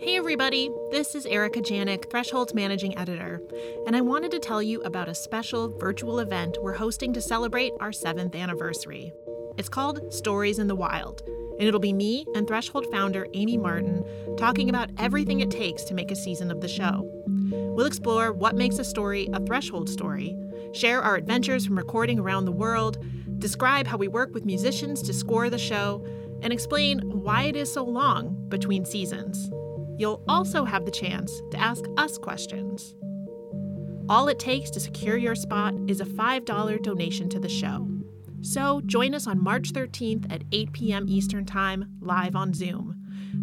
Hey, everybody, this is Erika Janik, Threshold's managing editor, and I wanted to tell you about a special virtual event we're hosting to celebrate our seventh anniversary. It's called Stories in the Wild, and it'll be me and Threshold founder Amy Martin talking about everything it takes to make a season of the show. We'll explore what makes a story a Threshold story, share our adventures from recording around the world, describe how we work with musicians to score the show, and explain why it is so long between seasons. You'll also have the chance to ask us questions. All it takes to secure your spot is a $5 donation to the show. So join us on March 13th at 8 p.m. Eastern Time, live on Zoom.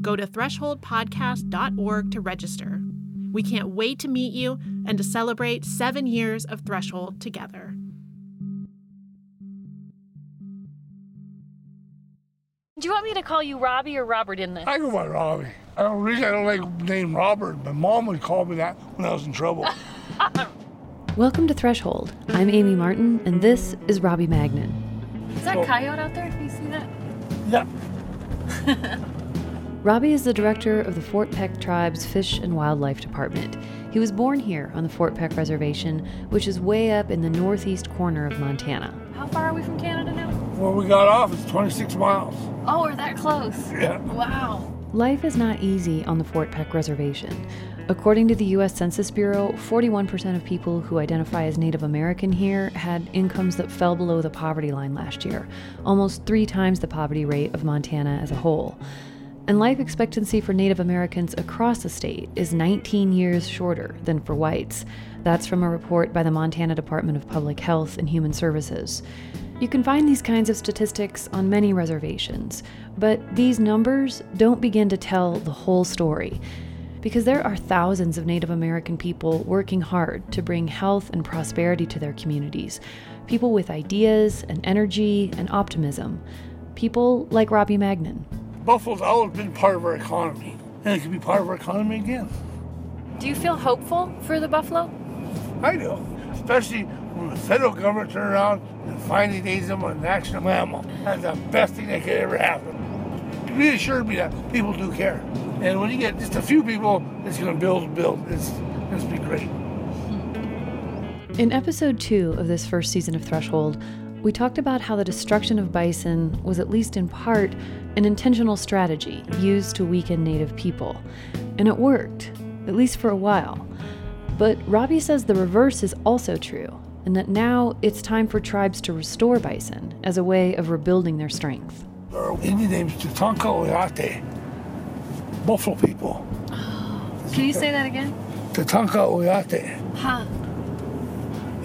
Go to thresholdpodcast.org to register. We can't wait to meet you and to celebrate seven years of Threshold together. Do you want me to call you Robbie or Robert in this? I go by Robbie. I don't really I don't like the name Robert. My mom would call me that when I was in trouble. Welcome to Threshold. I'm Amy Martin, and this is Robbie Magnan. Is that coyote out there? Do you see that? yeah. Robbie is the director of the Fort Peck Tribe's Fish and Wildlife Department. He was born here on the Fort Peck Reservation, which is way up in the northeast corner of Montana. How far are we from Canada now? Where we got off it's 26 miles. Oh, we're that close. Yeah. Wow. Life is not easy on the Fort Peck Reservation. According to the U.S. Census Bureau, 41% of people who identify as Native American here had incomes that fell below the poverty line last year, almost three times the poverty rate of Montana as a whole. And life expectancy for Native Americans across the state is 19 years shorter than for whites. That's from a report by the Montana Department of Public Health and Human Services. You can find these kinds of statistics on many reservations, but these numbers don't begin to tell the whole story. Because there are thousands of Native American people working hard to bring health and prosperity to their communities. People with ideas and energy and optimism. People like Robbie Magnan. Buffalo's always been part of our economy, and it can be part of our economy again. Do you feel hopeful for the buffalo? I do, especially when the federal government turned around and finally names them a national mammal. That's the best thing that could ever happen. It reassured me that people do care. And when you get just a few people, it's going to build and build. It's going to be great. In episode two of this first season of Threshold, we talked about how the destruction of bison was, at least in part, an intentional strategy used to weaken Native people. And it worked, at least for a while. But Robbie says the reverse is also true, and that now it's time for tribes to restore bison as a way of rebuilding their strength. Our Indian name's Tatanka Oyate, buffalo people. Can you say that again? Tatanka Oyate. Huh.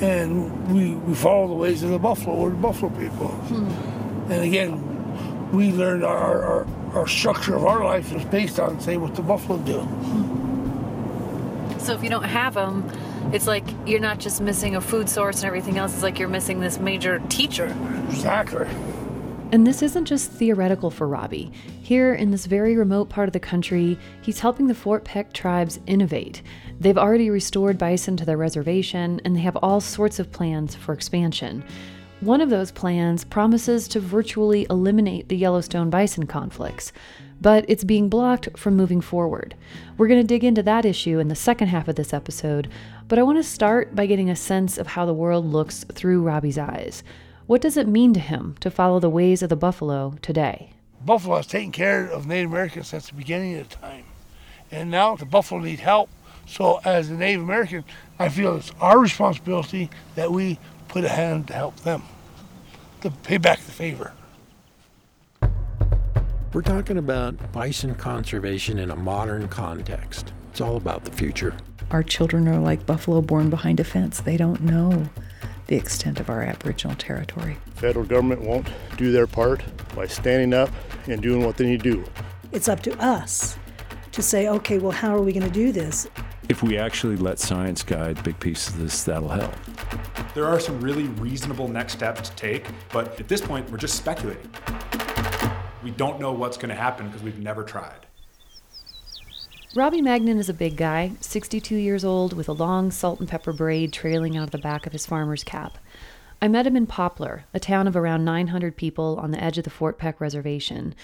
and we, we follow the ways of the buffalo. We're the buffalo people. Hmm. And again, we learned our, our, our structure of our life is based on, say, what the buffalo do. Hmm. So if you don't have them, it's like you're not just missing a food source and everything else. It's like you're missing this major teacher. Exactly. And this isn't just theoretical for Robbie. Here in this very remote part of the country, he's helping the Fort Peck tribes innovate. They've already restored bison to their reservation, and they have all sorts of plans for expansion. One of those plans promises to virtually eliminate the Yellowstone bison conflicts, but it's being blocked from moving forward. We're going to dig into that issue in the second half of this episode, but I want to start by getting a sense of how the world looks through Robbie's eyes. What does it mean to him to follow the ways of the buffalo today? Buffalo has taken care of Native Americans since the beginning of the time. And now the buffalo need help. So as a Native American, I feel it's our responsibility that we put a hand to help them, to pay back the favor. We're talking about bison conservation in a modern context. It's all about the future. Our children are like buffalo born behind a fence. They don't know the extent of our Aboriginal territory. Federal government won't do their part by standing up and doing what they need to do. It's up to us to say, okay, well, how are we going to do this? If we actually let science guide big pieces of this, that'll help. There are some really reasonable next steps to take, but at this point, we're just speculating. We don't know what's going to happen because we've never tried. Robbie Magnan is a big guy, 62 years old, with a long salt and pepper braid trailing out of the back of his farmer's cap. I met him in Poplar, a town of around 900 people on the edge of the Fort Peck Reservation.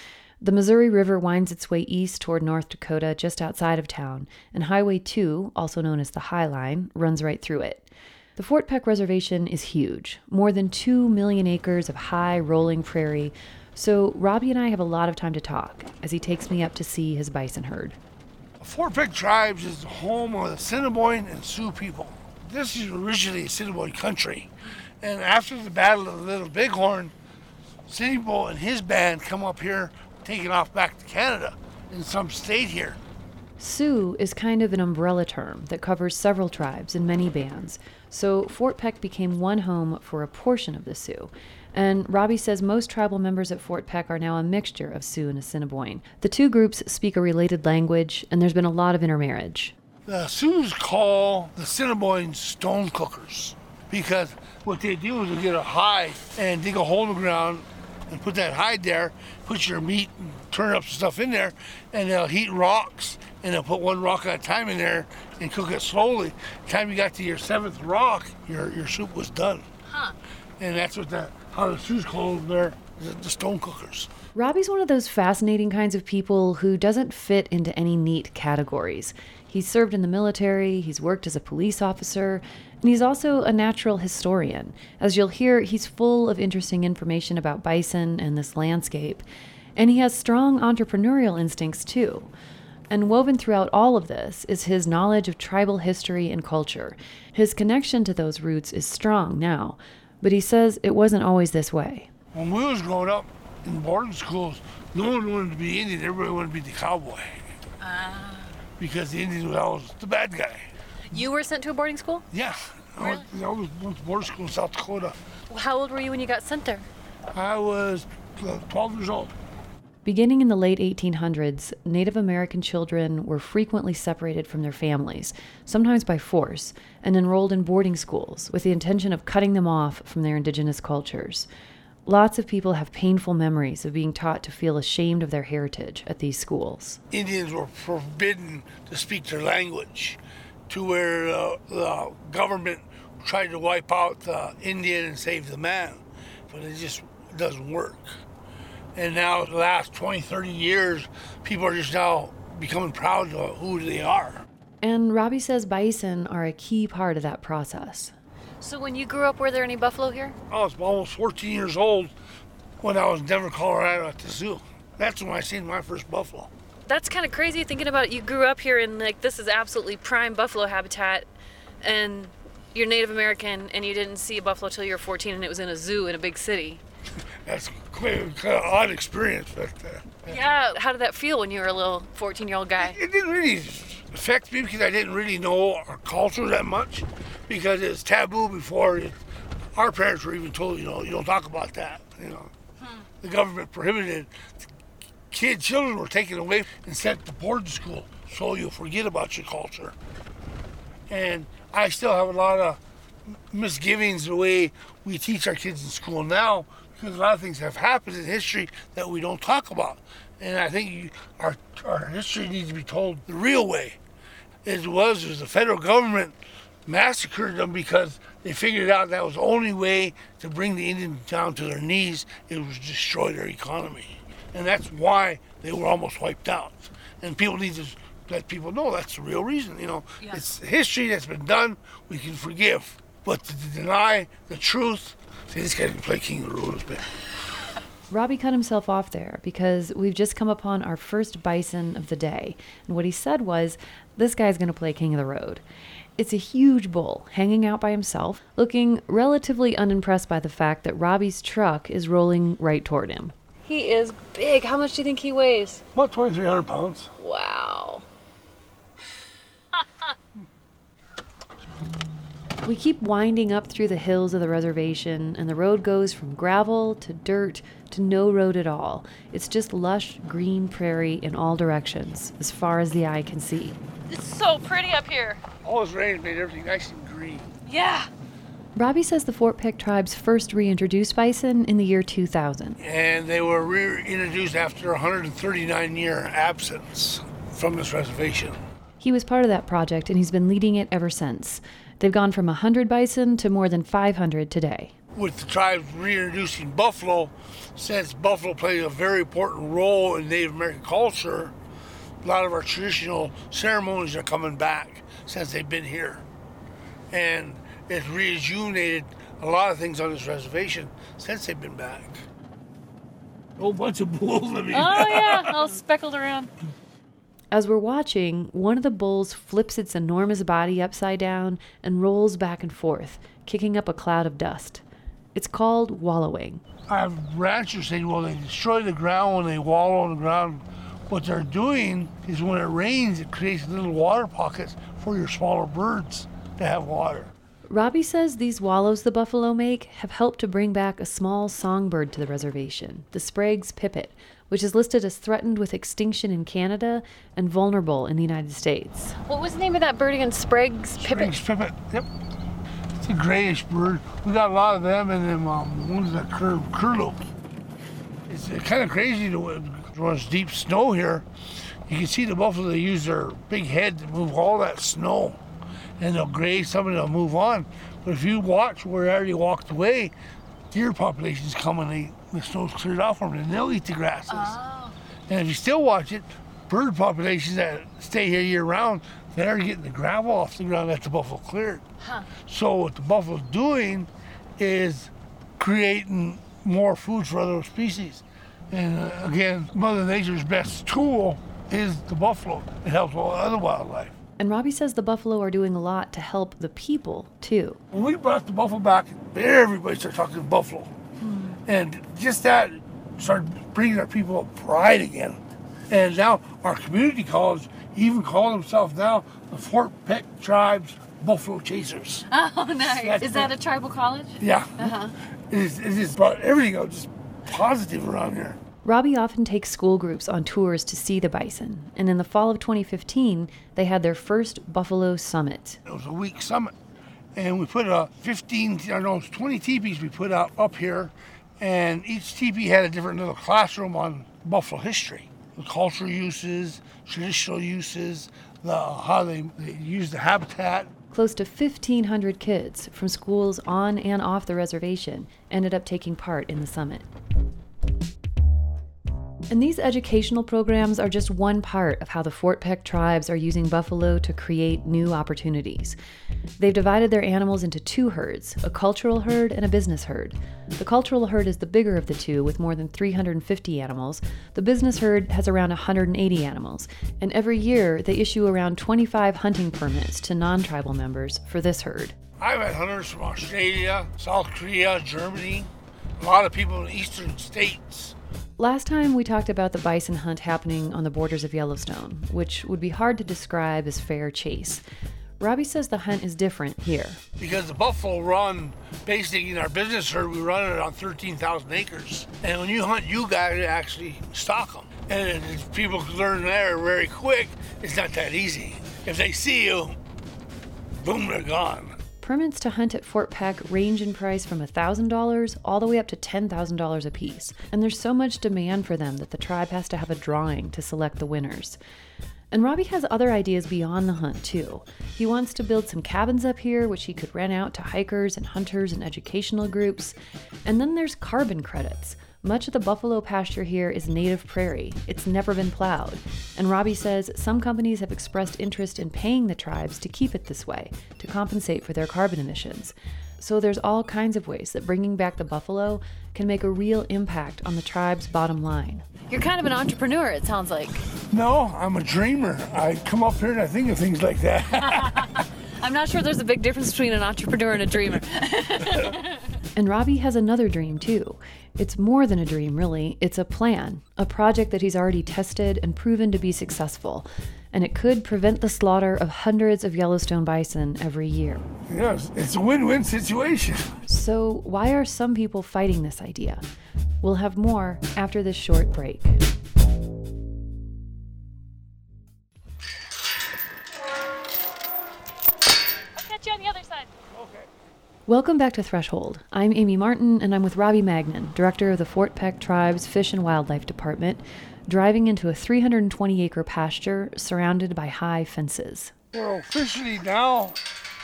The Missouri River winds its way east toward North Dakota just outside of town, and Highway 2, also known as the High Line, runs right through it. The Fort Peck Reservation is huge, more than 2 million acres of high, rolling prairie, so Robbie and I have a lot of time to talk as he takes me up to see his bison herd. Fort Peck Tribes is the home of the Assiniboine and Sioux people. This is originally Assiniboine country. And after the Battle of the Little Bighorn, Bull and his band come up here, taking off back to Canada in some state here. Sioux is kind of an umbrella term that covers several tribes and many bands, so Fort Peck became one home for a portion of the Sioux. And Robbie says most tribal members at Fort Peck are now a mixture of Sioux and Assiniboine. The two groups speak a related language, and there's been a lot of intermarriage. The Sioux call the Assiniboines stone cookers because what they do is they get a hide and dig a hole in the ground and put that hide there, put your meat and turn up stuff in there, and they'll heat rocks and they'll put one rock at a time in there and cook it slowly. The time you got to your seventh rock, your, your soup was done. Huh. And that's what the how the soup's called them there, the, the stone cookers. Robbie's one of those fascinating kinds of people who doesn't fit into any neat categories. He's served in the military, he's worked as a police officer, and he's also a natural historian. As you'll hear, he's full of interesting information about bison and this landscape. And he has strong entrepreneurial instincts too. And woven throughout all of this is his knowledge of tribal history and culture. His connection to those roots is strong now, but he says it wasn't always this way. When we was growing up in boarding schools, no one wanted to be Indian. Everybody wanted to be the cowboy. Ah. Because the Indian was always the bad guy. You were sent to a boarding school? Yeah. I was, I was went to boarding school in South Dakota. How old were you when you got sent there? I was uh, 12 years old. Beginning in the late 1800s, Native American children were frequently separated from their families, sometimes by force, and enrolled in boarding schools with the intention of cutting them off from their indigenous cultures. Lots of people have painful memories of being taught to feel ashamed of their heritage at these schools. Indians were forbidden to speak their language, to where uh, the government tried to wipe out the Indian and save the man, but it just doesn't work. And now, the last 20, 30 years, people are just now becoming proud of who they are. And Robbie says bison are a key part of that process. So when you grew up, were there any buffalo here? I was almost 14 years old when I was in Denver, Colorado at the zoo. That's when I seen my first buffalo. That's kind of crazy thinking about it. You grew up here and like this is absolutely prime buffalo habitat, and you're Native American and you didn't see a buffalo till you were 14 and it was in a zoo in a big city. That's quite of odd experience, but uh, Yeah. How did that feel when you were a little 14 year old guy? it didn't really affect me because I didn't really know our culture that much because it's taboo before it, our parents were even told, you know, you don't talk about that. You know, the government prohibited. Kid children were taken away and sent to boarding school, so you forget about your culture. And I still have a lot of misgivings the way we teach our kids in school now because a lot of things have happened in history that we don't talk about. And I think you, our, our history needs to be told the real way. As it was, was the federal government massacred them because they figured out that was the only way to bring the Indians down to their knees. It was destroy their economy. And that's why they were almost wiped out. And people need to let people know that's the real reason. You know, Yeah. it's history that's been done. We can forgive, but to deny the truth, see, this guy can play king of the road a bit. Robbie cut himself off there because we've just come upon our first bison of the day. And what he said was, this guy's going to play king of the road. It's a huge bull hanging out by himself, looking relatively unimpressed by the fact that Robbie's truck is rolling right toward him. He is big. How much do you think he weighs? About 2,300 pounds. Wow. We keep winding up through the hills of the reservation, and the road goes from gravel to dirt to no road at all. It's just lush green prairie in all directions, as far as the eye can see. It's so pretty up here. All this rain made everything nice and green. Yeah. Robbie says the Fort Peck tribes first reintroduced bison in the year 2000. And they were reintroduced after a 139 year absence from this reservation. He was part of that project, and he's been leading it ever since. They've gone from 100 bison to more than 500 today. with the tribes reintroducing buffalo, since buffalo plays a very important role in Native American culture, a lot of our traditional ceremonies are coming back since they've been here. And it's rejuvenated a lot of things on this reservation since they've been back. A whole bunch of bulls. I mean. Oh yeah, all speckled around. As we're watching, one of the bulls flips its enormous body upside down and rolls back and forth, kicking up a cloud of dust. It's called wallowing. I have ranchers saying, well, they destroy the ground when they wallow on the ground. What they're doing is when it rains, it creates little water pockets for your smaller birds to have water. Robbie says these wallows the buffalo make have helped to bring back a small songbird to the reservation, the Sprague's pipit, which is listed as threatened with extinction in Canada and vulnerable in the United States. What was the name of that bird again? Sprague's pipit. Sprague's pipit, yep. It's a grayish bird. We got a lot of them, and then um, one's a cur- curlew. It's kind of crazy to when it's deep snow here. You can see the buffalo, they use their big head to move all that snow. And they'll graze some and they'll move on. But if you watch where they already walked away, deer populations come and they, the snow's cleared off from them and they'll eat the grasses. Oh. And if you still watch it, bird populations that stay here year round, they're getting the gravel off the ground that the buffalo cleared. Huh. So what the buffalo's doing is creating more food for other species. And uh, again, Mother Nature's best tool is the buffalo. It helps all other wildlife. And Robbie says the buffalo are doing a lot to help the people, too. When we brought the buffalo back, everybody started talking buffalo. And just that started bringing our people up pride again. And now our community college even call themselves now the Fort Peck Tribes Buffalo Chasers. Oh, nice. That's Is that a tribal college? Yeah. Uh-huh. It, is, it just brought everything out just positive around here. Robbie often takes school groups on tours to see the bison, and in the fall of 2015, they had their first Buffalo Summit. It was a week summit. And we put a 15, I don't know, it's 20 teepees we put out up here. And each teepee had a different little classroom on buffalo history, the cultural uses, traditional uses, the how they, they use the habitat. Close to 1,500 kids from schools on and off the reservation ended up taking part in the summit. And these educational programs are just one part of how the Fort Peck tribes are using buffalo to create new opportunities. They've divided their animals into two herds a cultural herd and a business herd. The cultural herd is the bigger of the two, with more than 350 animals. The business herd has around 180 animals, and every year they issue around 25 hunting permits to non tribal members for this herd. I've had hunters from Australia, South Korea, Germany, a lot of people in eastern states. Last time we talked about the bison hunt happening on the borders of Yellowstone, which would be hard to describe as fair chase. Robbie says the hunt is different here. Because the buffalo run, basically in our business herd, we run it on 13,000 acres. And when you hunt, you got to actually stock them. And if people learn there very quick, it's not that easy. If they see you, boom, they're gone. Permits to hunt at Fort Peck range in price from $1,000 all the way up to $10,000 apiece, and there's so much demand for them that the tribe has to have a drawing to select the winners. And Robbie has other ideas beyond the hunt, too. He wants to build some cabins up here, which he could rent out to hikers and hunters and educational groups. And then there's carbon credits. Much of the buffalo pasture here is native prairie. It's never been plowed. And Robbie says some companies have expressed interest in paying the tribes to keep it this way, to compensate for their carbon emissions. So there's all kinds of ways that bringing back the buffalo can make a real impact on the tribe's bottom line. You're kind of an entrepreneur, it sounds like. No, I'm a dreamer. I come up here and I think of things like that. I'm not sure there's a big difference between an entrepreneur and a dreamer. And Robbie has another dream too. It's more than a dream, really. It's a plan, a project that he's already tested and proven to be successful. And it could prevent the slaughter of hundreds of Yellowstone bison every year. yes, it's a win win situation. So, why are some people fighting this idea? We'll have more after this short break. Welcome back to Threshold. I'm Amy Martin, and I'm with Robbie Magnan, director of the Fort Peck Tribe's Fish and Wildlife Department, driving into a 320 acre pasture surrounded by high fences. We're officially now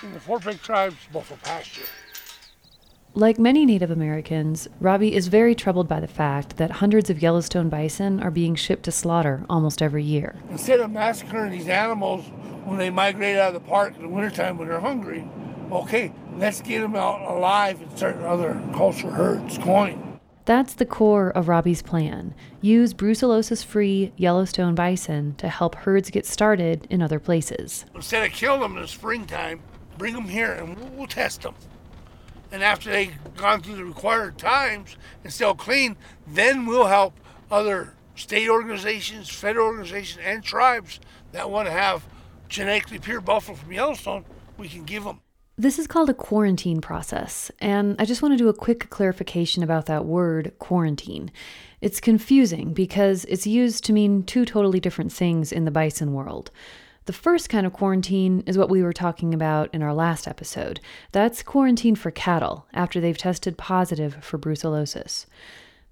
in the Fort Peck Tribe's buffalo pasture. Like many Native Americans, Robbie is very troubled by the fact that hundreds of Yellowstone bison are being shipped to slaughter almost every year. Instead of massacring these animals when they migrate out of the park in the wintertime when they're hungry, okay, let's get them out alive and start other culture herds going. That's the core of Robbie's plan. Use brucellosis free Yellowstone bison to help herds get started in other places. Instead of killing them in the springtime, bring them here and we'll, we'll test them. And after they've gone through the required times and still clean, then we'll help other state organizations, federal organizations, and tribes that want to have genetically pure buffalo from Yellowstone. We can give them. This is called a quarantine process, and I just want to do a quick clarification about that word quarantine. It's confusing because it's used to mean two totally different things in the bison world. The first kind of quarantine is what we were talking about in our last episode. That's quarantine for cattle after they've tested positive for brucellosis.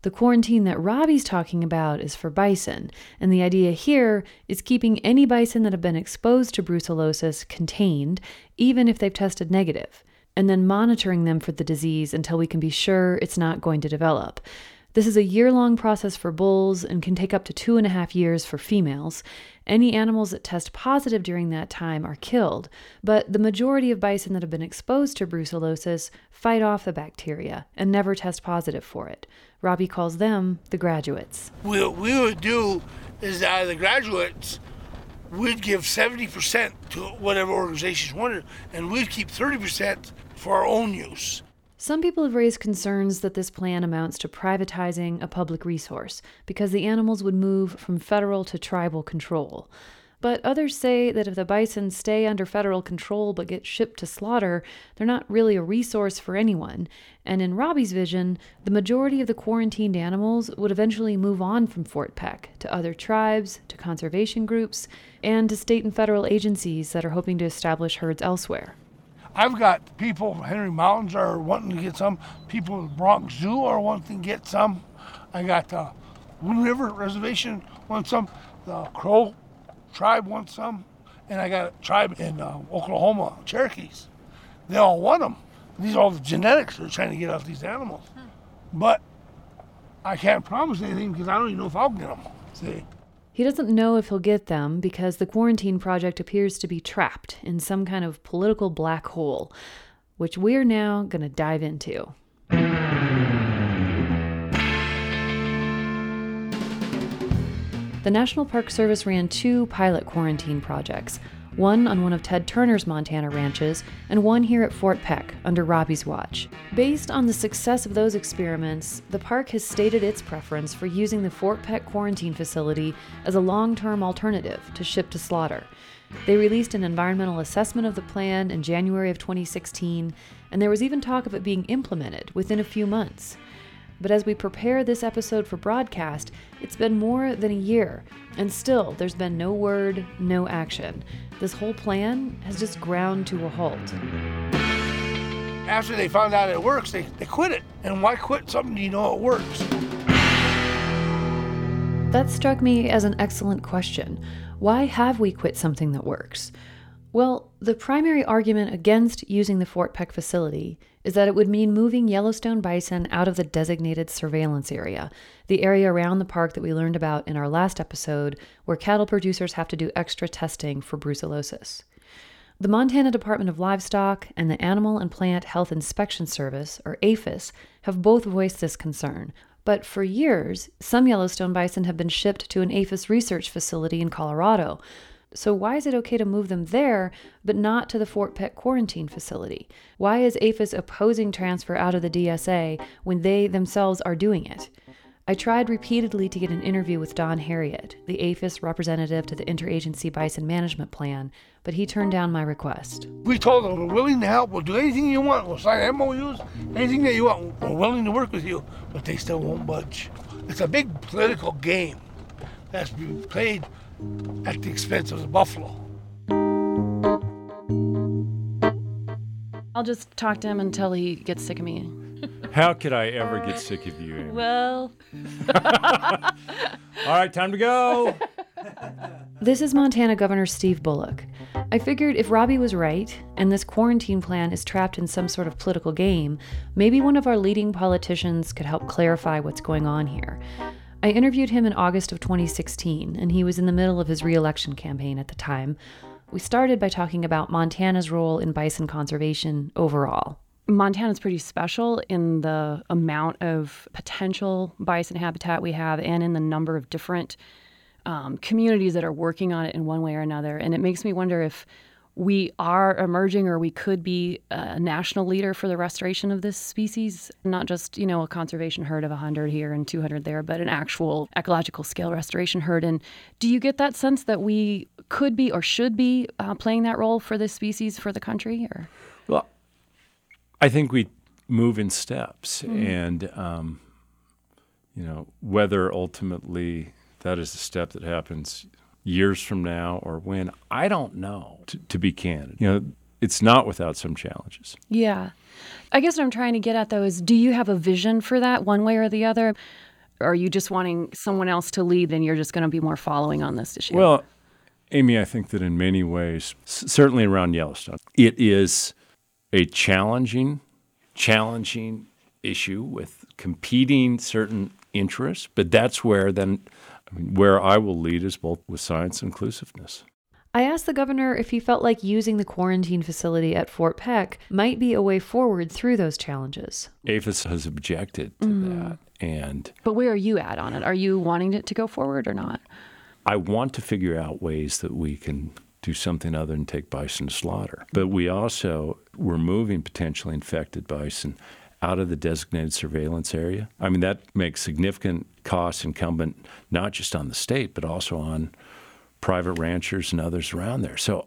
The quarantine that Robbie's talking about is for bison, and the idea here is keeping any bison that have been exposed to brucellosis contained, even if they've tested negative, and then monitoring them for the disease until we can be sure it's not going to develop. This is a year long process for bulls and can take up to two and a half years for females. Any animals that test positive during that time are killed, but the majority of bison that have been exposed to brucellosis fight off the bacteria and never test positive for it. Robbie calls them the graduates. What we would do is that the graduates, we'd give 70% to whatever organizations wanted, and we'd keep 30% for our own use. Some people have raised concerns that this plan amounts to privatizing a public resource because the animals would move from federal to tribal control. But others say that if the bison stay under federal control but get shipped to slaughter, they're not really a resource for anyone. And in Robbie's vision, the majority of the quarantined animals would eventually move on from Fort Peck to other tribes, to conservation groups, and to state and federal agencies that are hoping to establish herds elsewhere. I've got people, from Henry Mountains are wanting to get some. People at Bronx Zoo are wanting to get some. I got the Wind River Reservation want some. The Crow tribe wants some. And I got a tribe in uh, Oklahoma, Cherokees. They all want them. These are all the genetics they're trying to get out of these animals. But I can't promise anything because I don't even know if I'll get them. See? He doesn't know if he'll get them because the quarantine project appears to be trapped in some kind of political black hole, which we're now going to dive into. The National Park Service ran two pilot quarantine projects one on one of Ted Turner's Montana ranches, and one here at Fort Peck under Robbie's watch. Based on the success of those experiments, the park has stated its preference for using the Fort Peck quarantine facility as a long term alternative to ship to slaughter. They released an environmental assessment of the plan in January of 2016, and there was even talk of it being implemented within a few months. But as we prepare this episode for broadcast, it's been more than a year, and still there's been no word, no action. This whole plan has just ground to a halt. After they found out it works, they, they quit it. And why quit something you know it works? That struck me as an excellent question. Why have we quit something that works? Well, the primary argument against using the Fort Peck facility is that it would mean moving Yellowstone bison out of the designated surveillance area, the area around the park that we learned about in our last episode, where cattle producers have to do extra testing for brucellosis. The Montana Department of Livestock and the Animal and Plant Health Inspection Service, or APHIS, have both voiced this concern. But for years, some Yellowstone bison have been shipped to an APHIS research facility in Colorado, so, why is it okay to move them there, but not to the Fort Peck quarantine facility? Why is APHIS opposing transfer out of the DSA when they themselves are doing it? I tried repeatedly to get an interview with Don Harriet, the APHIS representative to the Interagency Bison Management Plan, but he turned down my request. We told them we're willing to help, we'll do anything you want, we'll sign MOUs, anything that you want, we're willing to work with you, but they still won't budge. It's a big political game that's being played at the expense of the buffalo. I'll just talk to him until he gets sick of me. How could I ever get sick of you, Amy? Well. All right, time to go. This is Montana Governor Steve Bullock. I figured if Robbie was right, and this quarantine plan is trapped in some sort of political game, maybe one of our leading politicians could help clarify what's going on here. I interviewed him in August of 2016, and he was in the middle of his reelection campaign at the time. We started by talking about Montana's role in bison conservation overall. Montana's pretty special in the amount of potential bison habitat we have and in the number of different um, communities that are working on it in one way or another. And it makes me wonder if we are emerging or we could be a national leader for the restoration of this species, not just, you know, a conservation herd of 100 here and 200 there, but an actual ecological scale restoration herd. And do you get that sense that we could be or should be uh, playing that role for this species for the country? Or Well, I think we move in steps. Mm. And, um, you know, whether ultimately that is a step that happens years from now or when I don't know. To, to be candid, you know, it's not without some challenges. Yeah, I guess what I'm trying to get at though is, do you have a vision for that, one way or the other? Or are you just wanting someone else to lead, and you're just going to be more following on this issue? Well, Amy, I think that in many ways, certainly around Yellowstone, it is a challenging, challenging issue with competing certain interests. But that's where then I mean, where I will lead is both with science inclusiveness. I asked the governor if he felt like using the quarantine facility at Fort Peck might be a way forward through those challenges. APHIS has objected to mm. that. And But where are you at on it? Are you wanting it to go forward or not? I want to figure out ways that we can do something other than take bison to slaughter. But we also we're moving potentially infected bison out of the designated surveillance area. I mean, that makes significant costs incumbent not just on the state, but also on private ranchers and others around there. So,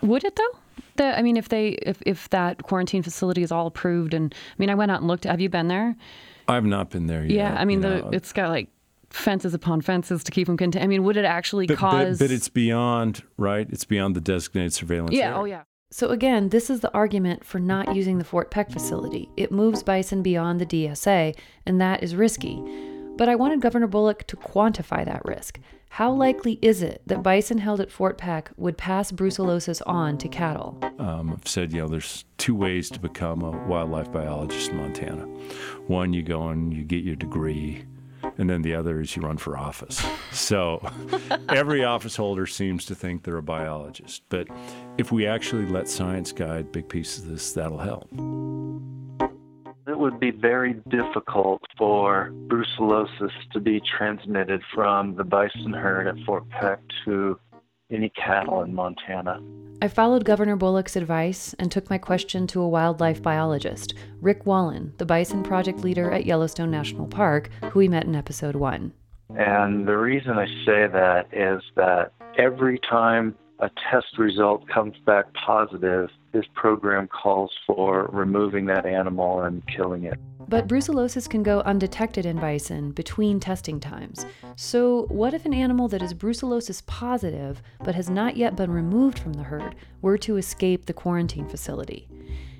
would it though? The, I mean, if they if if that quarantine facility is all approved, and I mean, I went out and looked. Have you been there? I've not been there yet. Yeah, I mean, the, it's got like fences upon fences to keep them contained. I mean, would it actually but, cause? But, but, it's beyond, right? It's beyond the designated surveillance. Yeah. Area. Oh, yeah. So, again, this is the argument for not using the Fort Peck facility. It moves bison beyond the DSA, and that is risky. But I wanted Governor Bullock to quantify that risk. How likely is it that bison held at Fort Peck would pass brucellosis on to cattle? Um, I've said, you know, there's two ways to become a wildlife biologist in Montana. One, you go and you get your degree and then the other is you run for office. So every office holder seems to think they're a biologist. But if we actually let science guide big pieces of this, that'll help. It would be very difficult for brucellosis to be transmitted from the bison herd at Fort Peck to any cattle in Montana. I followed Governor Bullock's advice and took my question to a wildlife biologist, Rick Wallen, the bison project leader at Yellowstone National Park, who we met in episode one. And the reason I say that is that every time a test result comes back positive, this program calls for removing that animal and killing it. But brucellosis can go undetected in bison between testing times. So, what if an animal that is brucellosis positive but has not yet been removed from the herd were to escape the quarantine facility?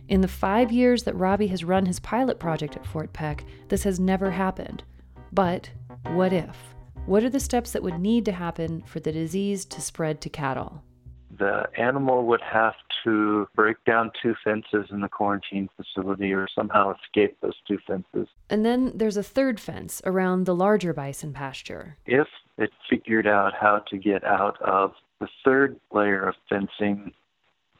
In the five years that Robbie has run his pilot project at Fort Peck, this has never happened. But what if? What are the steps that would need to happen for the disease to spread to cattle? The animal would have to break down two fences in the quarantine facility or somehow escape those two fences. And then there's a third fence around the larger bison pasture. If it figured out how to get out of the third layer of fencing,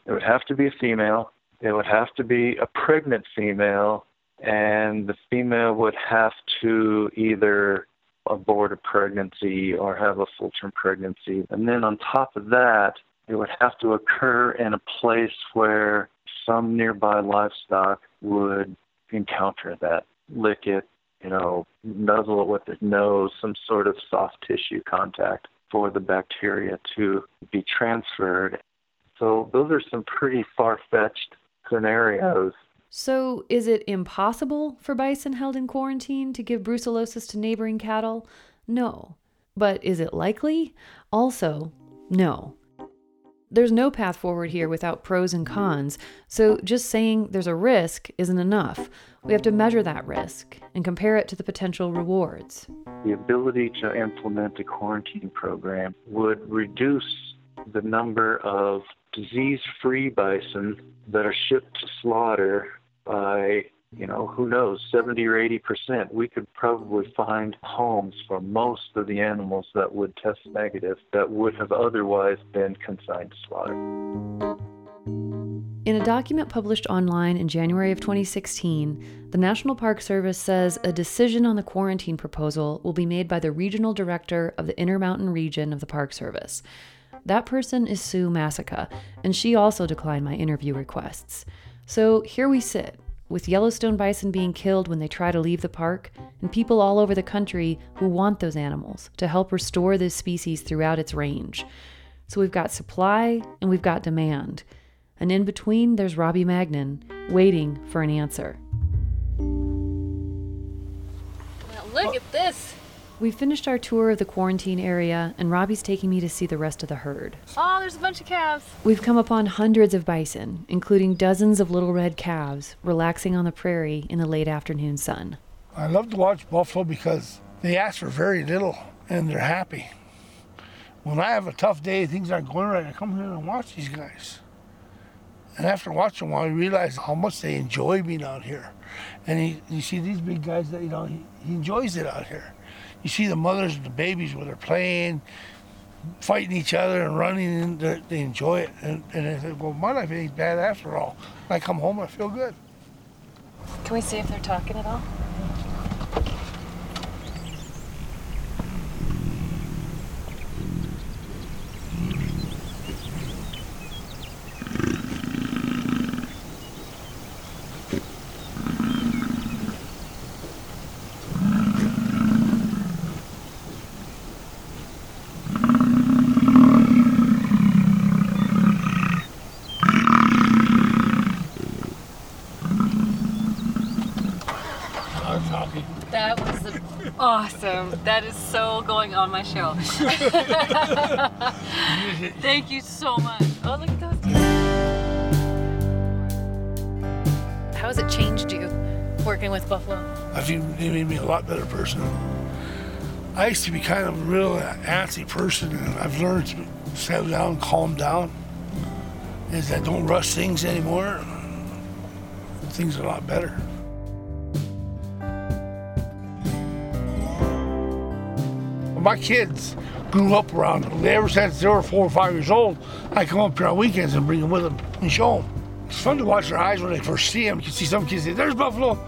it would have to be a female, it would have to be a pregnant female, and the female would have to either abort a pregnancy or have a full term pregnancy. And then on top of that, it would have to occur in a place where some nearby livestock would encounter that, lick it, you know, nuzzle it with its nose, some sort of soft tissue contact for the bacteria to be transferred. So those are some pretty far fetched scenarios. So, is it impossible for bison held in quarantine to give brucellosis to neighboring cattle? No. But is it likely? Also, no. There's no path forward here without pros and mm-hmm. cons, so just saying there's a risk isn't enough. We have to measure that risk and compare it to the potential rewards. The ability to implement a quarantine program would reduce the number of disease free bison that are shipped to slaughter by you know, who knows, 70 or 80 percent, we could probably find homes for most of the animals that would test negative that would have otherwise been consigned to slaughter. In a document published online in January of 2016, the National Park Service says a decision on the quarantine proposal will be made by the regional director of the Intermountain region of the Park Service. That person is Sue Masica, and she also declined my interview requests. So here we sit, with Yellowstone bison being killed when they try to leave the park, and people all over the country who want those animals to help restore this species throughout its range. So we've got supply and we've got demand. And in between, there's Robbie Magnan waiting for an answer. Now look at this. We've finished our tour of the quarantine area, and Robbie's taking me to see the rest of the herd. Oh, there's a bunch of calves. We've come upon hundreds of bison, including dozens of little red calves, relaxing on the prairie in the late afternoon sun. I love to watch buffalo because they ask for very little and they're happy. When I have a tough day, things aren't going right, I come here and watch these guys. And after watching them, I realize how much they enjoy being out here. And he, you see these big guys that, you know, he, he enjoys it out here you see the mothers and the babies where they're playing, fighting each other and running, and they enjoy it. And, and I said, well, my life ain't bad after all. When I come home, I feel good. Can we see if they're talking at all? Awesome. That is so going on my show. Thank you so much. Oh, look at those. How has it changed you working with Buffalo? I feel it made me a lot better person. I used to be kind of a real antsy person, and I've learned to settle down, calm down. Is I don't rush things anymore. Things are a lot better. My kids grew up around them. ever since they were four or five years old. I come up here on weekends and bring them with them and show them. It's fun to watch their eyes when they first see them. You can see some kids say, "There's buffalo."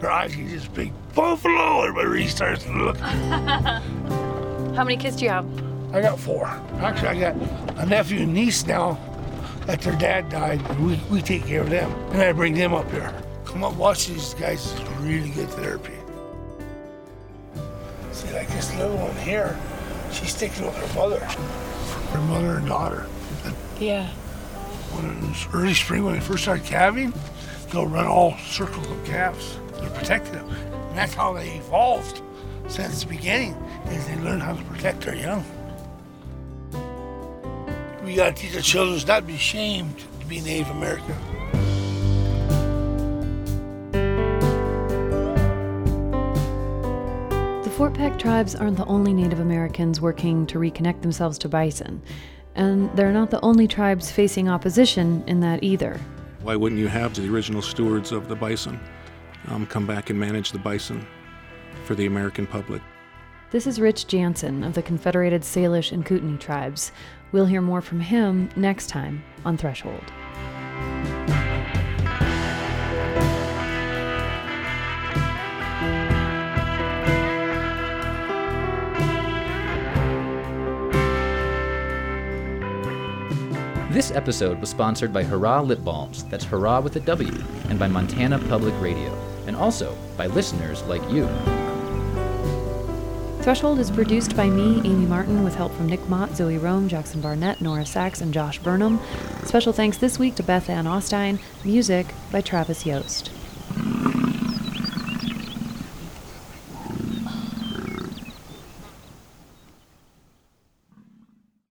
Their eyes get just big buffalo. Everybody starts to look. How many kids do you have? I got four. Actually, I got a nephew and niece now that their dad died. We, we take care of them, and I bring them up here. Come up, watch these guys. It's really good therapy. See, like this little one here, she's sticking with her mother, her mother and daughter. Yeah. When in early spring, when they first start calving, they'll run all circles of calves. They're protecting them. And that's how they evolved since the beginning, is they learn how to protect their young. We gotta teach our children not to be ashamed to be Native American. Fort Peck tribes aren't the only Native Americans working to reconnect themselves to bison, and they're not the only tribes facing opposition in that either. Why wouldn't you have the original stewards of the bison um, come back and manage the bison for the American public? This is Rich Janssen of the Confederated Salish and Kootenai tribes. We'll hear more from him next time on Threshold. This episode was sponsored by Hurraw Lip Balms, that's Hurraw with a W, and by Montana Public Radio, and also by listeners like you. Threshold is produced by me, Amy Martin, with help from Nick Mott, Zoe Rom, Jackson Barnett, Nora Saks, and Josh Burnham. Special thanks this week to Beth Ann Ostein. Music by Travis Yost.